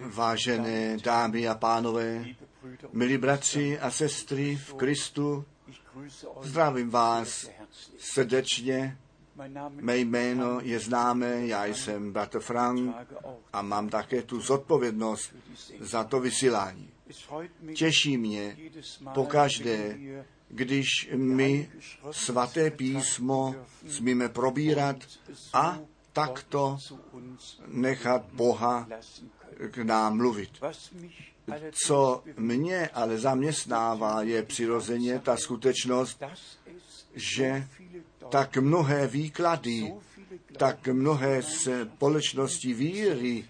Vážené dámy a pánové, milí bratři a sestry v Kristu, zdravím vás srdečně. Mé jméno je známé, já jsem bratr Frank a mám také tu zodpovědnost za to vysílání. Těší mě pokaždé, když my svaté písmo smíme probírat a takto nechat Boha k nám mluvit. Co mě ale zaměstnává, je přirozeně ta skutečnost, že tak mnohé výklady, tak mnohé společnosti víry,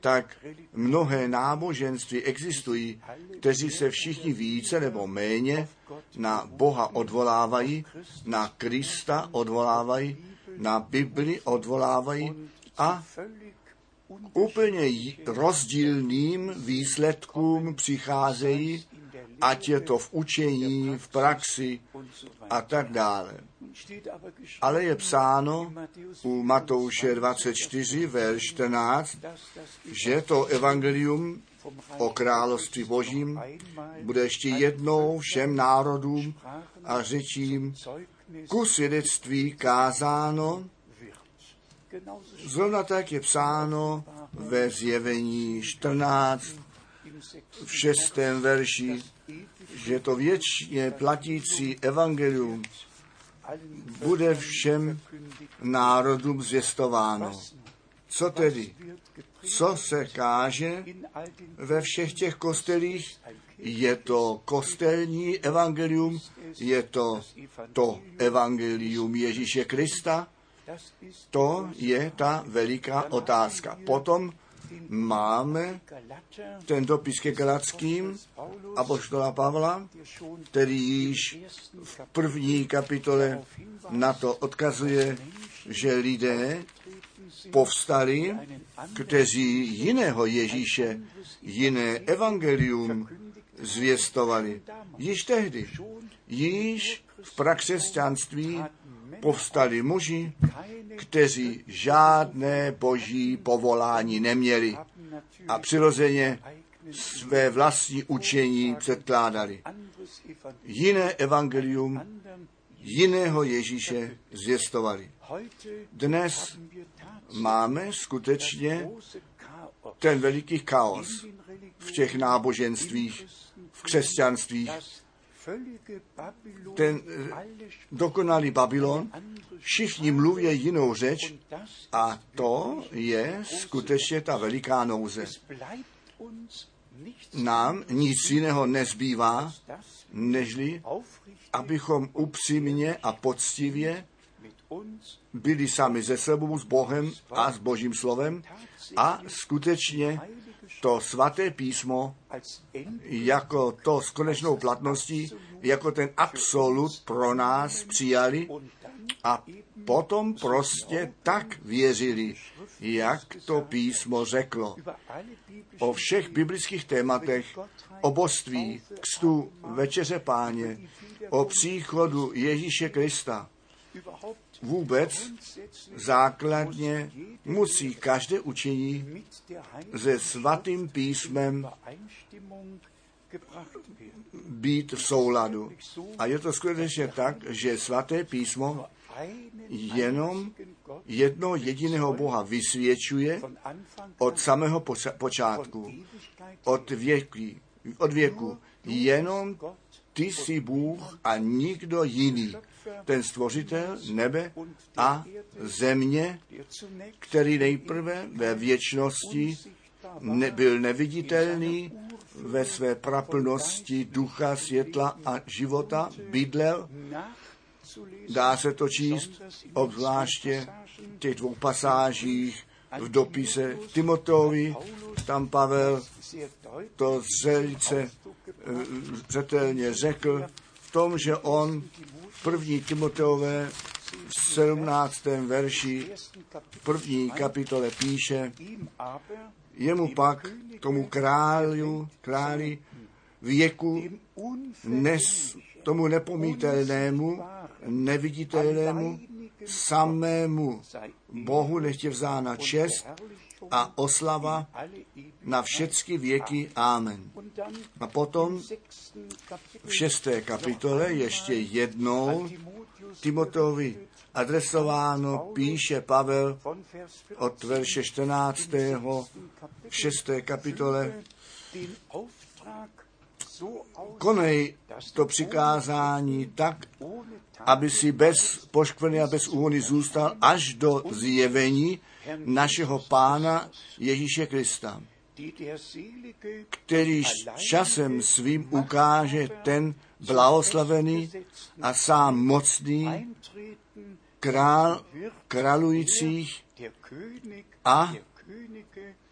tak mnohé náboženství existují, kteří se všichni více nebo méně na Boha odvolávají, na Krista odvolávají, na Bibli odvolávají a úplně rozdílným výsledkům přicházejí, ať je to v učení, v praxi a tak dále. Ale je psáno u Matouše 24, verš 14, že to evangelium o království božím bude ještě jednou všem národům a řečím ku svědectví kázáno, Zrovna tak je psáno ve zjevení 14 v šestém verši, že to věčně platící evangelium bude všem národům zvěstováno. Co tedy? Co se káže ve všech těch kostelích? Je to kostelní evangelium, je to to evangelium Ježíše Krista, to je ta veliká otázka. Potom máme ten dopis ke Galackým Apoštola Pavla, který již v první kapitole na to odkazuje, že lidé povstali, kteří jiného Ježíše, jiné evangelium zvěstovali. Již tehdy, již v prakřesťanství povstali muži, kteří žádné boží povolání neměli a přirozeně své vlastní učení předkládali. Jiné evangelium, jiného Ježíše zvěstovali. Dnes máme skutečně ten veliký chaos v těch náboženstvích, v křesťanstvích, ten eh, dokonalý Babylon, všichni mluví jinou řeč a to je skutečně ta veliká nouze. Nám nic jiného nezbývá, nežli abychom upřímně a poctivě byli sami ze sebou, s Bohem a s Božím slovem a skutečně to svaté písmo jako to s konečnou platností, jako ten absolut pro nás přijali a potom prostě tak věřili, jak to písmo řeklo. O všech biblických tématech, o božství, kstu, večeře páně, o příchodu Ježíše Krista, vůbec základně musí každé učení se svatým písmem být v souladu. A je to skutečně tak, že svaté písmo jenom jedno jediného Boha vysvědčuje od samého počátku, od věku, od věku. Jenom ty jsi Bůh a nikdo jiný ten stvořitel nebe a země, který nejprve ve věčnosti byl neviditelný, ve své praplnosti ducha, světla a života bydlel. Dá se to číst obzvláště v těch dvou pasážích v dopise Timoteovi, tam Pavel to zřelice eh, zřetelně řekl v tom, že on první Timoteové v 17. verši první kapitole píše, jemu pak, tomu králu, králi, věku, nes, tomu nepomítelnému, neviditelnému, samému Bohu nechtě vzána čest a oslava na všechny věky. Amen. A potom v šesté kapitole ještě jednou Timoteovi adresováno, píše Pavel od verše 14. v 6. kapitole, konej to přikázání tak, aby si bez poškvrny a bez úhony zůstal až do zjevení našeho Pána Ježíše Krista, který časem svým ukáže ten blahoslavený a sám mocný král králujících a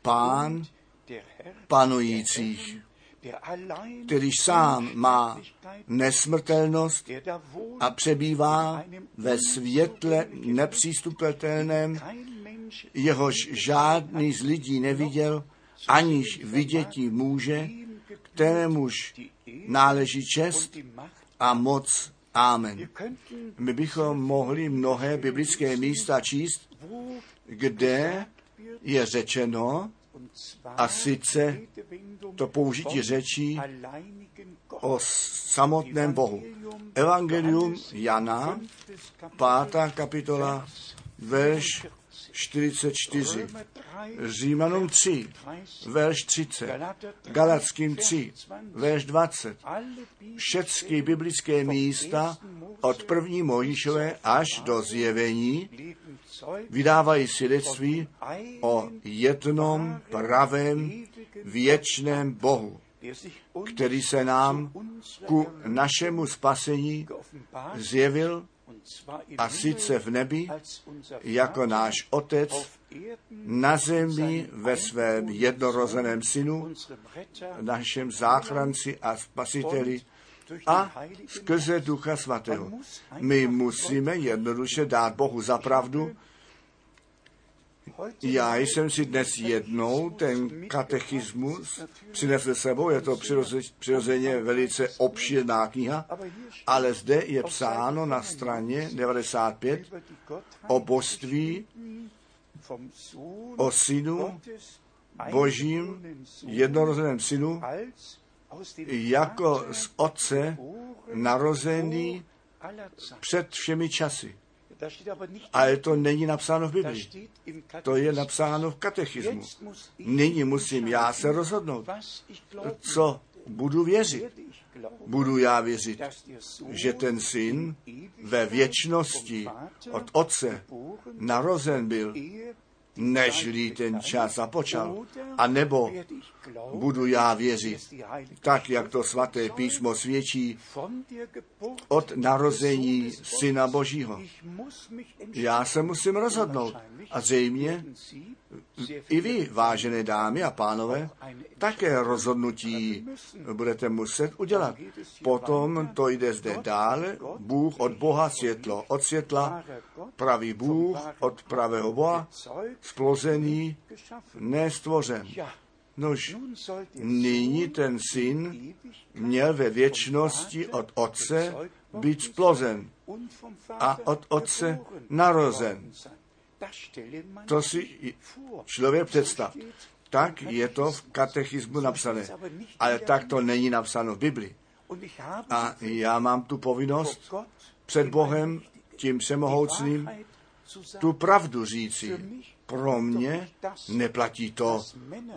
pán panujících, který sám má nesmrtelnost a přebývá ve světle nepřístupitelném, jehož žádný z lidí neviděl, aniž vidětí může, kterémuž náleží čest a moc Amen. My bychom mohli mnohé biblické místa číst, kde je řečeno, a sice to použití řečí o samotném Bohu. Evangelium Jana, pátá kapitola, verš 44, Římanům 3, verš 30, Galackým 3, verš 20. Všechny biblické místa od první Mojišové až do zjevení vydávají svědectví o jednom pravém věčném Bohu, který se nám ku našemu spasení zjevil a sice v nebi jako náš Otec na zemi ve svém jednorozeném synu, našem záchranci a spasiteli a skrze Ducha Svatého. My musíme jednoduše dát Bohu za pravdu, já jsem si dnes jednou ten katechismus přinesl sebou, je to přirozeně velice obširná kniha, ale zde je psáno na straně 95 o božství, o synu božím, jednorozeném synu, jako z otce narozený před všemi časy. Ale to není napsáno v Biblii. To je napsáno v katechismu. Nyní musím já se rozhodnout, co budu věřit. Budu já věřit, že ten syn ve věčnosti od otce narozen byl, nežli ten čas započal. A nebo budu já věřit, tak jak to svaté písmo svědčí, od narození Syna Božího. Já se musím rozhodnout. A zřejmě i vy, vážené dámy a pánové, také rozhodnutí budete muset udělat. Potom to jde zde dále. Bůh od Boha světlo od světla, pravý Bůh od pravého Boha, splozený, nestvořen. Nož, nyní ten syn měl ve věčnosti od otce být splozen a od otce narozen. To si člověk představ. Tak je to v katechismu napsané. Ale tak to není napsáno v Biblii. A já mám tu povinnost před Bohem, tím všemohoucným, tu pravdu říci. Pro mě neplatí to,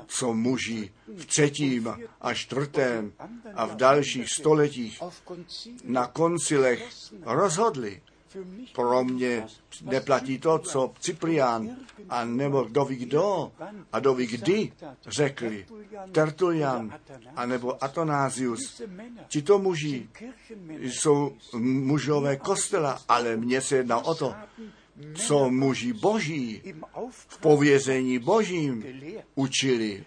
co muži v třetím a čtvrtém a v dalších stoletích na koncilech rozhodli. Pro mě neplatí to, co Cyprián a nebo kdo ví kdo a kdo ví kdy řekli. Tertulian a nebo Atanázius. Tito muži jsou mužové kostela, ale mně se jedná o to, co muži boží v pověření božím učili,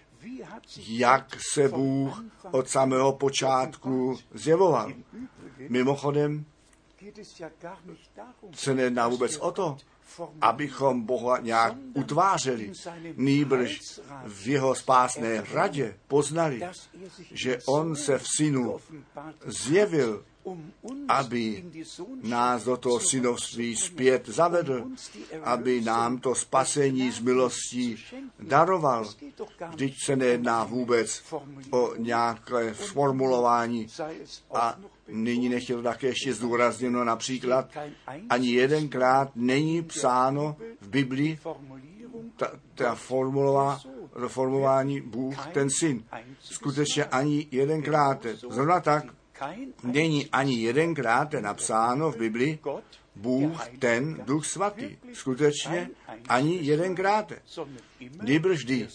jak se Bůh od samého počátku zjevoval. Mimochodem, se nejedná vůbec o to, abychom Boha nějak utvářeli, nýbrž v jeho spásné radě poznali, že on se v synu zjevil aby nás do toho synovství zpět zavedl, aby nám to spasení z milostí daroval. Vždyť se nejedná vůbec o nějaké sformulování a nyní nechtěl také ještě zdůrazněno například, ani jedenkrát není psáno v Biblii ta, ta formulová, formulování Bůh, ten syn. Skutečně ani jedenkrát. Zrovna tak není ani jedenkrát napsáno v Biblii Bůh, ten Duch Svatý. Skutečně ani jedenkrát. Nýbrž vždy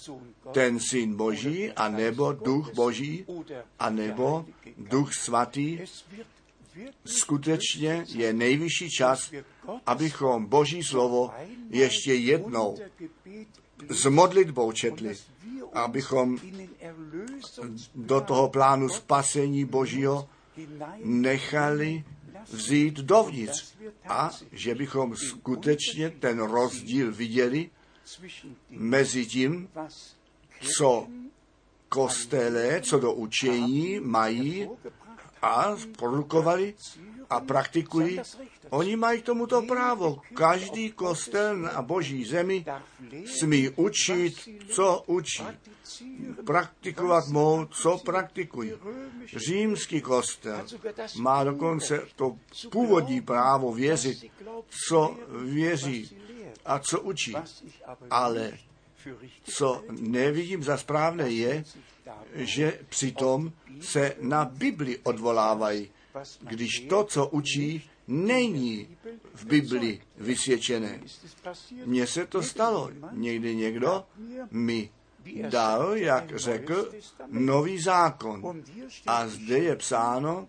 ten Syn Boží, a nebo Duch Boží, a nebo Duch Svatý. Skutečně je nejvyšší čas, abychom Boží slovo ještě jednou s modlitbou četli, abychom do toho plánu spasení Božího nechali vzít dovnitř a že bychom skutečně ten rozdíl viděli mezi tím, co kostele, co do učení mají a produkovali a praktikují. Oni mají k tomuto právo. Každý kostel na boží zemi smí učit, co učí. Praktikovat mohou, co praktikují. Římský kostel má dokonce to původní právo věřit, co věří a co učí. Ale co nevidím za správné je, že přitom se na Bibli odvolávají, když to, co učí, není v Bibli vysvědčené. Mně se to stalo. Někdy někdo mi dal, jak řekl, nový zákon. A zde je psáno,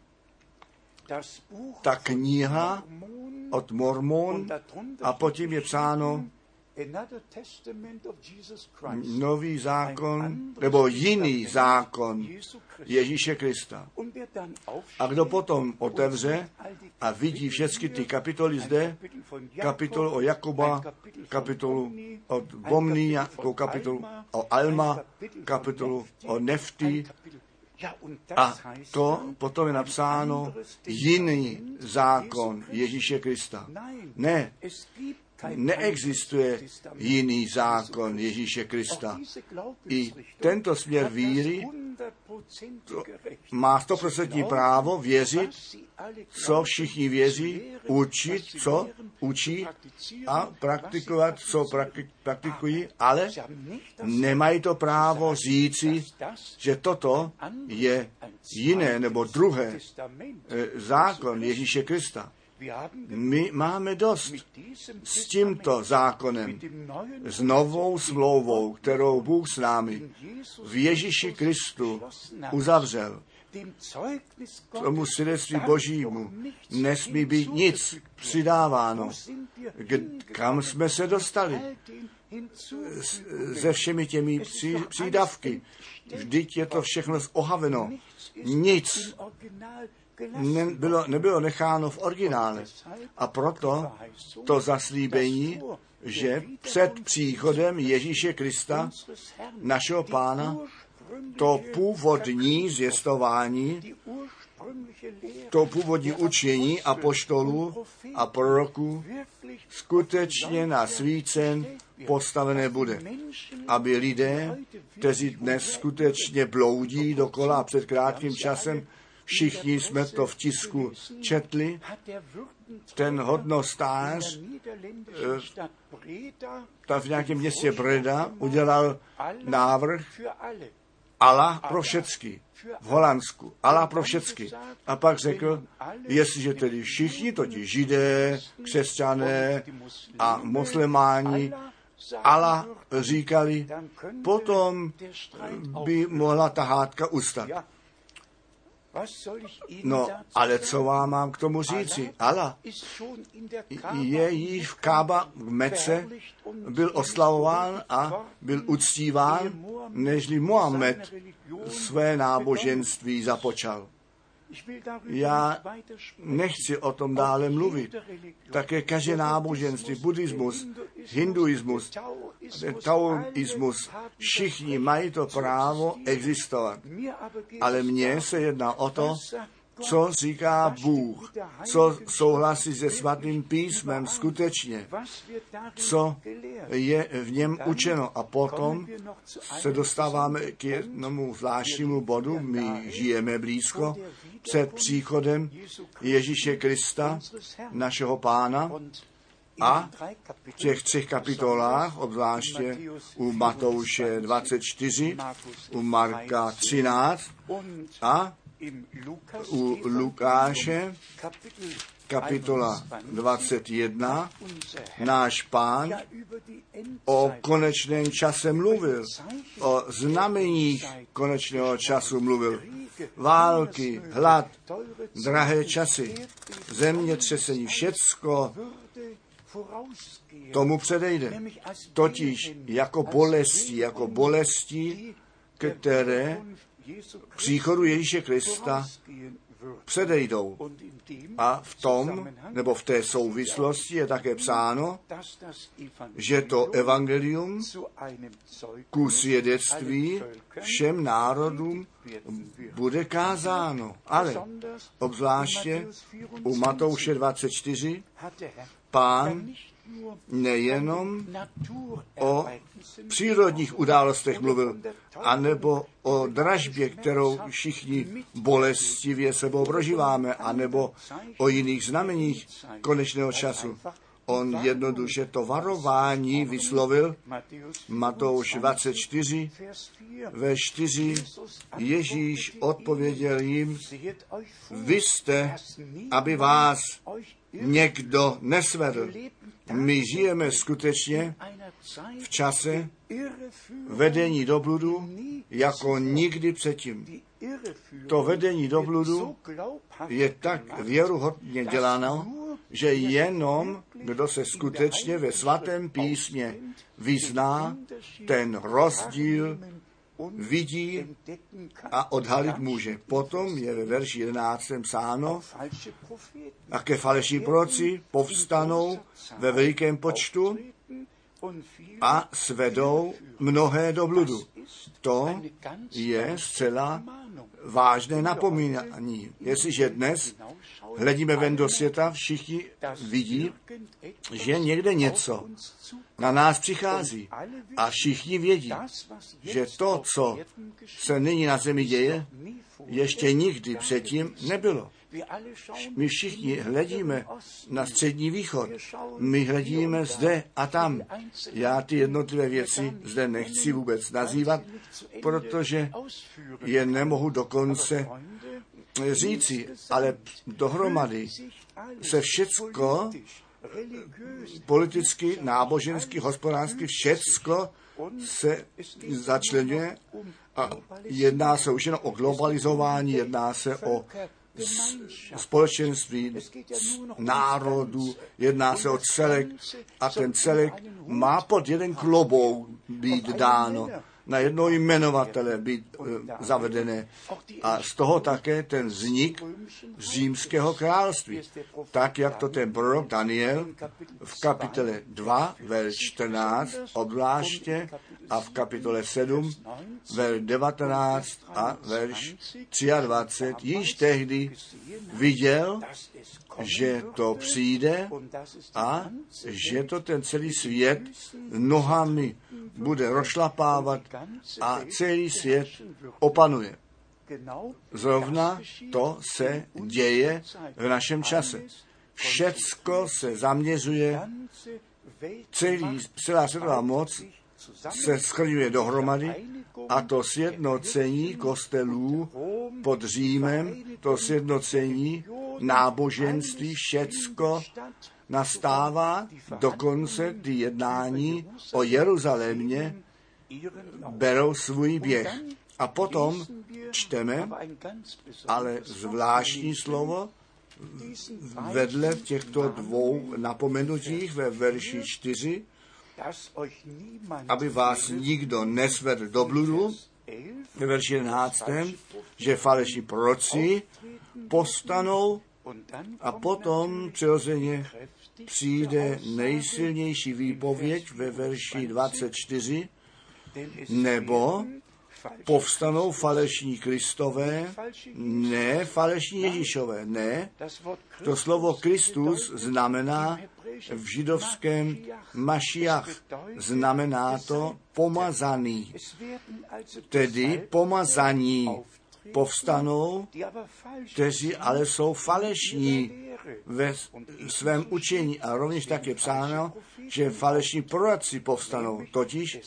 ta kniha od Mormon a potom je psáno nový zákon, nebo jiný zákon Ježíše Krista. A kdo potom otevře a vidí všechny ty kapitoly zde, kapitolu o Jakoba, kapitolu od Bomny, jako kapitolu o Alma, kapitolu o Nefty, a to potom je napsáno jiný zákon Ježíše Krista. Ne, neexistuje jiný zákon Ježíše Krista. I tento směr víry má 100% právo věřit, co všichni věří, učit, co učí a praktikovat, co praktikují, ale nemají to právo říci, že toto je jiné nebo druhé eh, zákon Ježíše Krista. My máme dost s tímto zákonem, s novou smlouvou, kterou Bůh s námi v Ježíši Kristu uzavřel. Tomu svědectví Božímu nesmí být nic přidáváno. Kam jsme se dostali? Se všemi těmi přídavky. Vždyť je to všechno zohaveno. Nic nebylo, nebylo necháno v originále. A proto to zaslíbení, že před příchodem Ježíše Krista, našeho pána, to původní zjistování, to původní učení apoštolů a proroků skutečně na svícen postavené bude, aby lidé, kteří dnes skutečně bloudí dokola před krátkým časem, Všichni jsme to v tisku četli. Ten hodnostář ta v nějakém městě Breda udělal návrh Allah pro všecky v Holandsku. Allah pro všecky. A pak řekl, jestliže tedy všichni, totiž židé, křesťané a muslimáni, Allah říkali, potom by mohla ta hádka ustat. No, ale co vám mám k tomu říci? Allah je již v Kába v Mece, byl oslavován a byl uctíván, nežli Mohamed své náboženství započal. Já nechci o tom dále mluvit. Také každé náboženství, buddhismus, hinduismus, taoismus, všichni mají to právo existovat. Ale mně se jedná o to, co říká Bůh, co souhlasí se svatým písmem skutečně, co je v něm učeno. A potom se dostáváme k jednomu zvláštnímu bodu. My žijeme blízko před příchodem Ježíše Krista, našeho pána, a v těch třech kapitolách, obzvláště u Matouše 24, u Marka 13 a u Lukáše kapitola 21 náš pán o konečném čase mluvil, o znameních konečného času mluvil. Války, hlad, drahé časy, zemětřesení, všecko tomu předejde. Totiž jako bolesti, jako bolesti, které příchodu Ježíše Krista předejdou. A v tom, nebo v té souvislosti je také psáno, že to evangelium ku svědectví všem národům bude kázáno. Ale obzvláště u Matouše 24 pán nejenom o přírodních událostech mluvil, anebo o dražbě, kterou všichni bolestivě sebou prožíváme, anebo o jiných znameních konečného času. On jednoduše to varování vyslovil, Matouš 24, ve 4, Ježíš odpověděl jim, vy jste, aby vás někdo nesvedl. My žijeme skutečně v čase vedení do bludu jako nikdy předtím. To vedení do bludu je tak věruhodně děláno, že jenom kdo se skutečně ve svatém písmě vyzná, ten rozdíl vidí a odhalit může. Potom je ve verši 11. psáno, a ke falešní proci povstanou ve velikém počtu a svedou mnohé do bludu. To je zcela vážné napomínání. Jestliže dnes hledíme ven do světa, všichni vidí, že někde něco na nás přichází. A všichni vědí, že to, co se nyní na zemi děje, ještě nikdy předtím nebylo. My všichni hledíme na střední východ. My hledíme zde a tam. Já ty jednotlivé věci zde nechci vůbec nazývat, protože je nemohu dokonce říci, ale dohromady se všecko politicky, nábožensky, hospodářsky, všecko se začlenuje a jedná se už jen o globalizování, jedná se o společenství národů, jedná se o celek a ten celek má pod jeden klobou být dáno na jednoho jmenovatele být uh, zavedené. A z toho také ten vznik římského království. Tak, jak to ten prorok Daniel v kapitole 2, ver 14 obzvláště a v kapitole 7, ver 19 a verš 23 již tehdy viděl, že to přijde a že to ten celý svět nohami bude rozšlapávat a celý svět opanuje. Zrovna to se děje v našem čase. Všecko se zaměřuje, celý, celá světová moc se schrňuje dohromady a to sjednocení kostelů pod Římem, to sjednocení náboženství, všecko nastává, dokonce ty jednání o Jeruzalémě berou svůj běh. A potom čteme, ale zvláštní slovo vedle těchto dvou napomenutích ve verši 4, aby vás nikdo nesvedl do bludu, ve verši 11, že falešní proci postanou a potom přirozeně přijde nejsilnější výpověď ve verši 24, nebo povstanou falešní Kristové, ne falešní Ježíšové, ne. To slovo Kristus znamená v židovském Mašiach, znamená to pomazaný, tedy pomazaní povstanou, kteří ale jsou falešní ve svém učení. A rovněž tak je psáno, že falešní proroci povstanou, totiž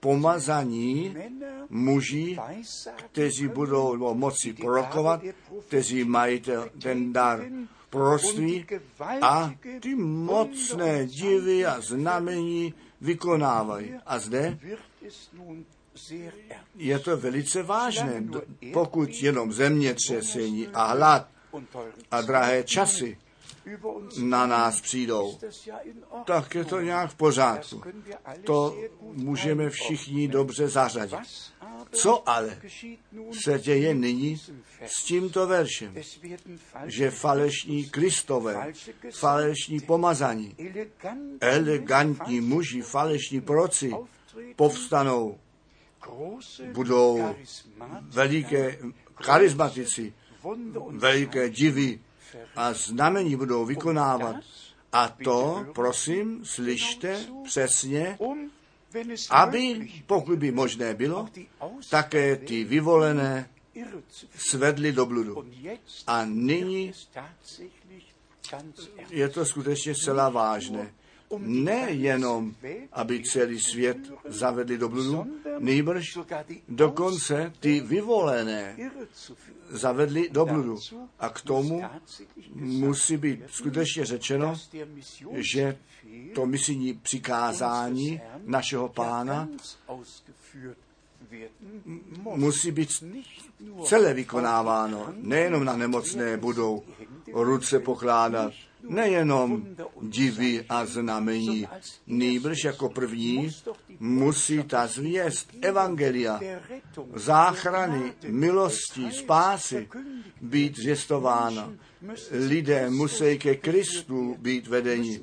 pomazaní muži, kteří budou moci prorokovat, kteří mají ten dar proroctví a ty mocné divy a znamení vykonávají. A zde je to velice vážné, pokud jenom zemětřesení a hlad a drahé časy na nás přijdou, tak je to nějak v pořádku. To můžeme všichni dobře zařadit. Co ale se děje nyní s tímto veršem? Že falešní kristové, falešní pomazaní, elegantní muži, falešní proci povstanou, budou veliké charismatici, veliké divy a znamení budou vykonávat. A to, prosím, slyšte přesně, aby, pokud by možné bylo, také ty vyvolené svedli do bludu. A nyní je to skutečně celá vážné. Nejenom, aby celý svět zavedli do bludu, nejbrž dokonce ty vyvolené zavedli do bludu. A k tomu musí být skutečně řečeno, že to misijní přikázání našeho pána musí být celé vykonáváno. Nejenom na nemocné budou ruce pokládat, nejenom divy a znamení, nýbrž jako první musí ta zvěst Evangelia, záchrany, milosti, spásy být zvěstována. Lidé musí ke Kristu být vedeni,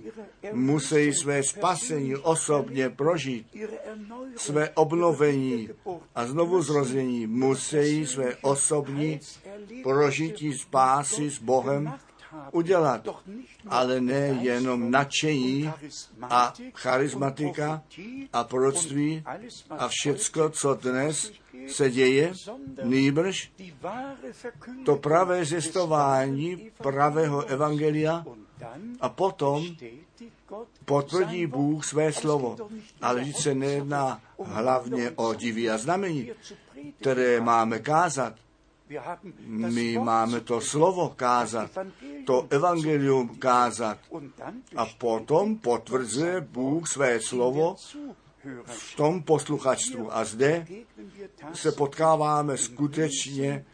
musí své spasení osobně prožít, své obnovení a znovu zrození, musí své osobní prožití spásy s Bohem udělat, ale ne jenom nadšení a charismatika a proroctví a všecko, co dnes se děje, nýbrž to pravé zjistování pravého evangelia a potom potvrdí Bůh své slovo. Ale když se nejedná hlavně o divy a znamení, které máme kázat, my máme to slovo kázat, to evangelium kázat a potom potvrzuje Bůh své slovo v tom posluchačstvu. A zde se potkáváme skutečně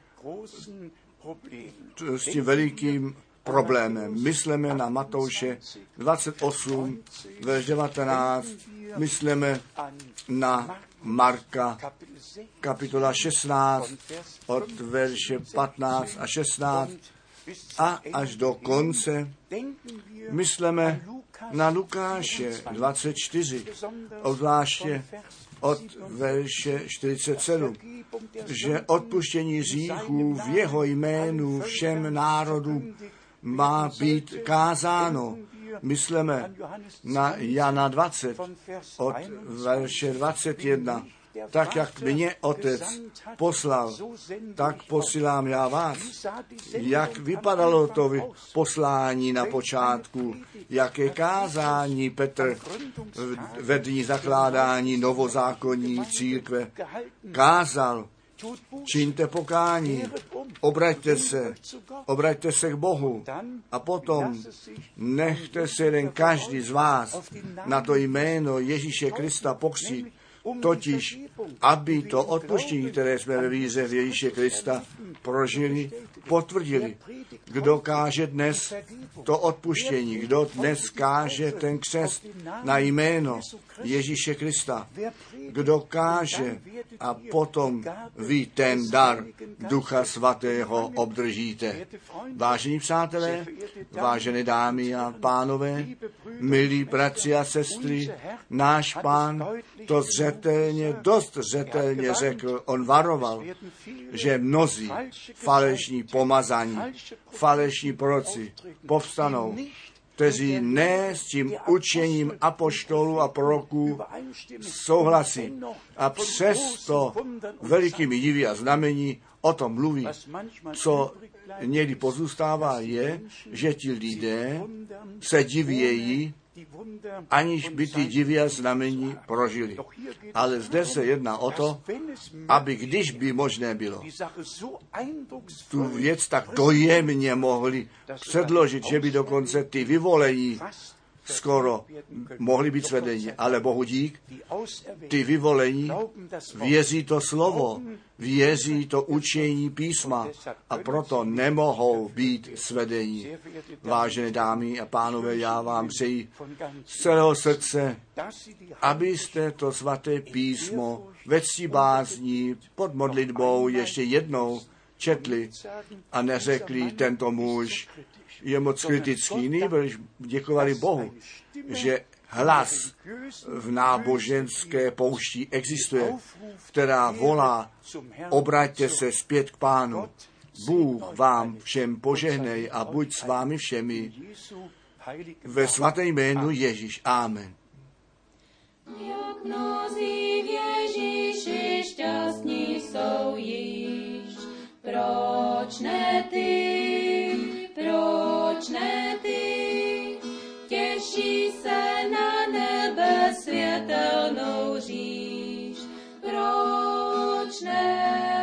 s tím velikým problémem. Myslíme na Matouše 28, verš 19, myslíme na Marka kapitola 16 od verše 15 a 16 a až do konce myslíme na Lukáše 24, obzvláště od verše 47, že odpuštění říchů v jeho jménu všem národům má být kázáno. Myslíme na Jana 20 od verše 21 tak jak mě otec poslal, tak posílám já vás. Jak vypadalo to poslání na počátku, jaké kázání Petr ve dní zakládání novozákonní církve kázal, čiňte pokání, obraťte se, obraťte se k Bohu a potom nechte se jeden každý z vás na to jméno Ježíše Krista pokřít totiž aby to odpuštění, které jsme ve víře v Ježíše Krista prožili, potvrdili. Kdo káže dnes to odpuštění, kdo dnes káže ten křest na jméno Ježíše Krista, kdo káže a potom vy ten dar Ducha Svatého obdržíte. Vážení přátelé, vážené dámy a pánové, milí bratři a sestry, náš pán to zřetelně, dost zřetelně řekl. On varoval, že mnozí falešní pomazaní, falešní proroci povstanou kteří ne s tím učením apoštolů a proroků souhlasí a přesto velikými divy a znamení o tom mluví. Co někdy pozůstává je, že ti lidé se divějí aniž by ty divy a znamení prožili. Ale zde se jedná o to, aby když by možné bylo, tu věc tak dojemně mohli předložit, že by dokonce ty vyvolení skoro mohli být svedeni, ale Bohu dík, ty vyvolení věří to slovo, věří to učení písma a proto nemohou být svedení. Vážené dámy a pánové, já vám přeji z celého srdce, abyste to svaté písmo ve bázní pod modlitbou ještě jednou četli a neřekli tento muž je moc kritický, nýbrž děkovali Bohu, že hlas v náboženské poušti existuje, která volá, obraťte se zpět k pánu. Bůh vám všem požehnej a buď s vámi všemi ve svatém jménu Ježíš. Amen. Jak mnozí v Ježíši šťastní jsou již, proč ne ty, proč ne ty, těší se na nebe světelnou říš, proč ne